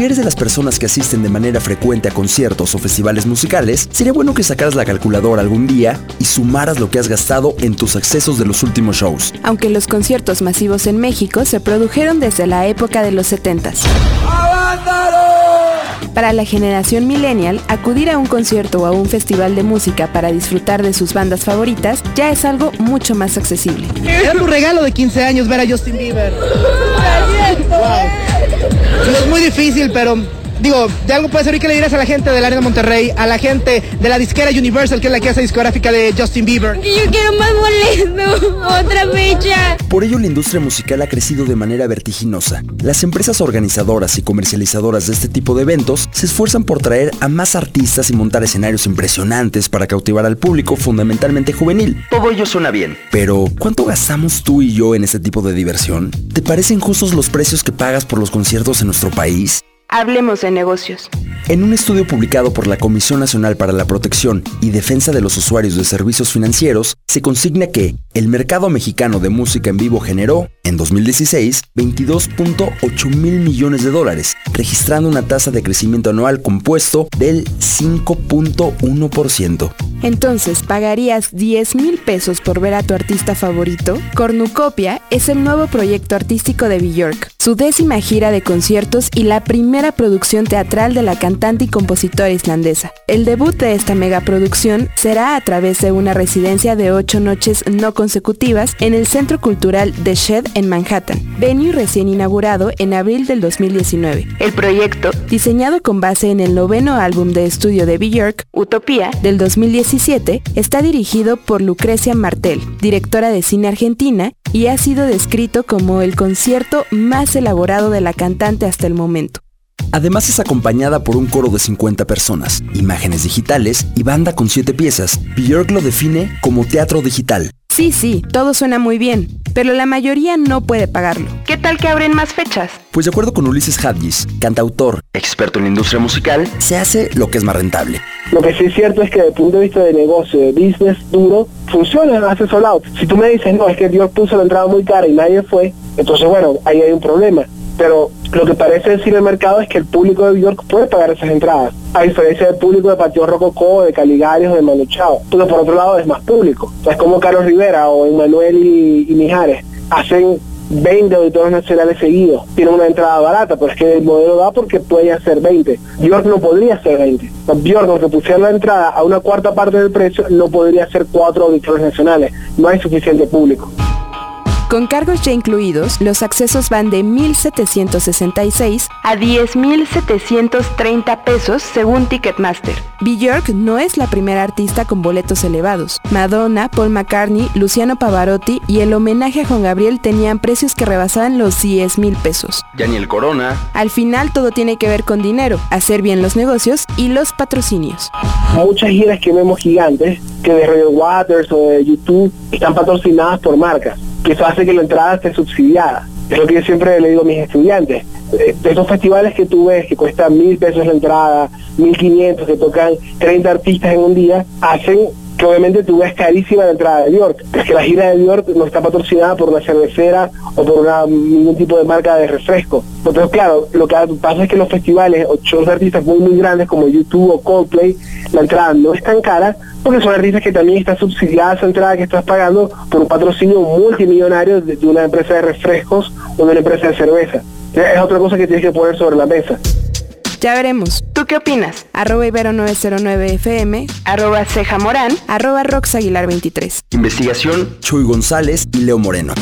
si eres de las personas que asisten de manera frecuente a conciertos o festivales musicales, sería bueno que sacaras la calculadora algún día y sumaras lo que has gastado en tus accesos de los últimos shows. Aunque los conciertos masivos en México se produjeron desde la época de los 70s. Para la generación millennial, acudir a un concierto o a un festival de música para disfrutar de sus bandas favoritas ya es algo mucho más accesible. Era tu regalo de 15 años ver a Justin Bieber. Es muy difícil, pero digo, de algo puede servir que le dirás a la gente del área de Monterrey, a la gente de la disquera Universal, que es la casa discográfica de Justin Bieber. Yo quiero más boleto. Por ello la industria musical ha crecido de manera vertiginosa. Las empresas organizadoras y comercializadoras de este tipo de eventos se esfuerzan por traer a más artistas y montar escenarios impresionantes para cautivar al público fundamentalmente juvenil. Todo ello suena bien. Pero, ¿cuánto gastamos tú y yo en este tipo de diversión? ¿Te parecen justos los precios que pagas por los conciertos en nuestro país? Hablemos de negocios. En un estudio publicado por la Comisión Nacional para la Protección y Defensa de los Usuarios de Servicios Financieros, se consigna que el mercado mexicano de música en vivo generó, en 2016, 22.8 mil millones de dólares, registrando una tasa de crecimiento anual compuesto del 5.1%. Entonces, ¿pagarías 10 mil pesos por ver a tu artista favorito? Cornucopia es el nuevo proyecto artístico de Bjork, su décima gira de conciertos y la primera producción teatral de la cantante y compositora islandesa. El debut de esta megaproducción será a través de una residencia de ocho noches no consecutivas en el Centro Cultural The Shed en Manhattan, venue recién inaugurado en abril del 2019. El proyecto, diseñado con base en el noveno álbum de estudio de Bjork, Utopía, del 2019, está dirigido por Lucrecia Martel, directora de cine argentina, y ha sido descrito como el concierto más elaborado de la cantante hasta el momento. Además es acompañada por un coro de 50 personas, imágenes digitales y banda con 7 piezas. Björk lo define como teatro digital. Sí, sí, todo suena muy bien, pero la mayoría no puede pagarlo. ¿Qué tal que abren más fechas? Pues de acuerdo con Ulises Hadgis, cantautor, experto en la industria musical, se hace lo que es más rentable. Lo que sí es cierto es que desde el punto de vista de negocio, de business duro, funciona, hace sold out. Si tú me dices, no, es que Dios puso la entrada muy cara y nadie fue, entonces bueno, ahí hay un problema. Pero lo que parece decir el mercado es que el público de York puede pagar esas entradas, a diferencia del público de Patio Rococó, de Caligarios, de Manu Chao. Pero por otro lado es más público. es como Carlos Rivera o Emanuel y, y Mijares hacen 20 auditores nacionales seguidos. Tienen una entrada barata, pero es que el modelo da porque puede hacer 20. York no podría hacer 20. York, aunque pusiera la entrada a una cuarta parte del precio, no podría hacer cuatro auditores nacionales. No hay suficiente público. Con cargos ya incluidos, los accesos van de 1.766 a 10.730 pesos según Ticketmaster. Björk no es la primera artista con boletos elevados. Madonna, Paul McCartney, Luciano Pavarotti y el homenaje a Juan Gabriel tenían precios que rebasaban los 10.000 pesos. Ya ni el Corona. Al final todo tiene que ver con dinero, hacer bien los negocios y los patrocinios. Muchas giras que vemos gigantes, que de Radio Waters o de YouTube están patrocinadas por marcas que eso hace que la entrada esté subsidiada. Es lo que yo siempre le digo a mis estudiantes. Eh, esos festivales que tú ves que cuestan mil pesos la entrada, mil quinientos, que tocan 30 artistas en un día, hacen que obviamente tú ves carísima la entrada de York. Es que la gira de York no está patrocinada por una cervecera o por una, ningún tipo de marca de refresco. Entonces, claro, lo que pasa es que los festivales o shows de artistas muy, muy grandes como YouTube o Coldplay, la entrada no es tan cara porque son artistas que también está subsidiada esa entrada que estás pagando por un patrocinio multimillonario de, una empresa de refrescos o de una empresa de cerveza. Es otra cosa que tienes que poner sobre la mesa. Ya veremos. ¿Tú qué opinas? Arroba Ibero909FM, arroba Ceja Morán, arroba Roxaguilar23. Investigación, Chuy González y Leo Moreno.